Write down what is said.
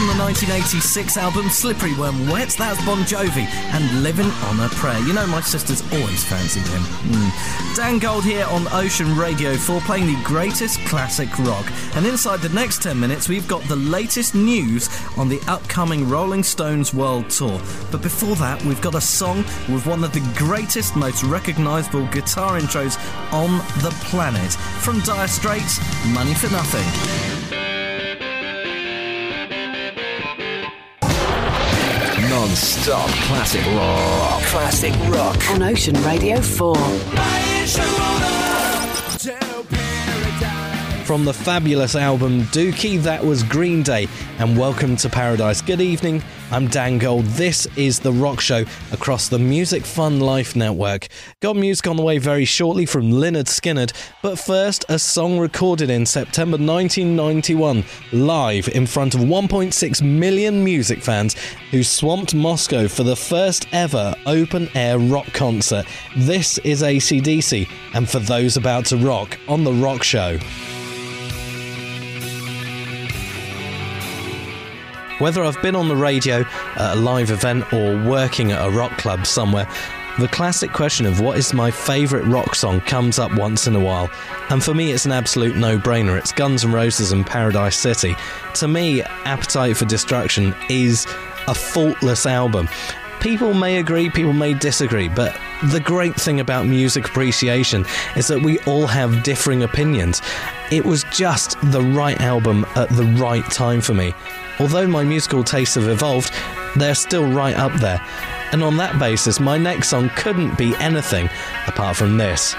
from the 1986 album Slippery When Wet. That's Bon Jovi and Living on a Prayer. You know, my sister's always fancied him. Mm. Dan Gold here on Ocean Radio 4 playing the greatest classic rock. And inside the next 10 minutes, we've got the latest news on the upcoming Rolling Stones World Tour. But before that, we've got a song with one of the greatest, most recognisable guitar intros on the planet. From Dire Straits, Money for Nothing. Non-stop classic rock. Classic rock. On Ocean Radio 4. From the fabulous album Dookie, that was Green Day, and welcome to Paradise. Good evening, I'm Dan Gold. This is The Rock Show across the Music Fun Life Network. Got music on the way very shortly from Lynyrd Skynyrd, but first, a song recorded in September 1991, live in front of 1.6 million music fans who swamped Moscow for the first ever open air rock concert. This is ACDC, and for those about to rock on The Rock Show. Whether I've been on the radio at a live event or working at a rock club somewhere, the classic question of what is my favourite rock song comes up once in a while. And for me, it's an absolute no brainer. It's Guns N' Roses and Paradise City. To me, Appetite for Destruction is a faultless album. People may agree, people may disagree, but the great thing about music appreciation is that we all have differing opinions. It was just the right album at the right time for me. Although my musical tastes have evolved, they're still right up there. And on that basis, my next song couldn't be anything apart from this.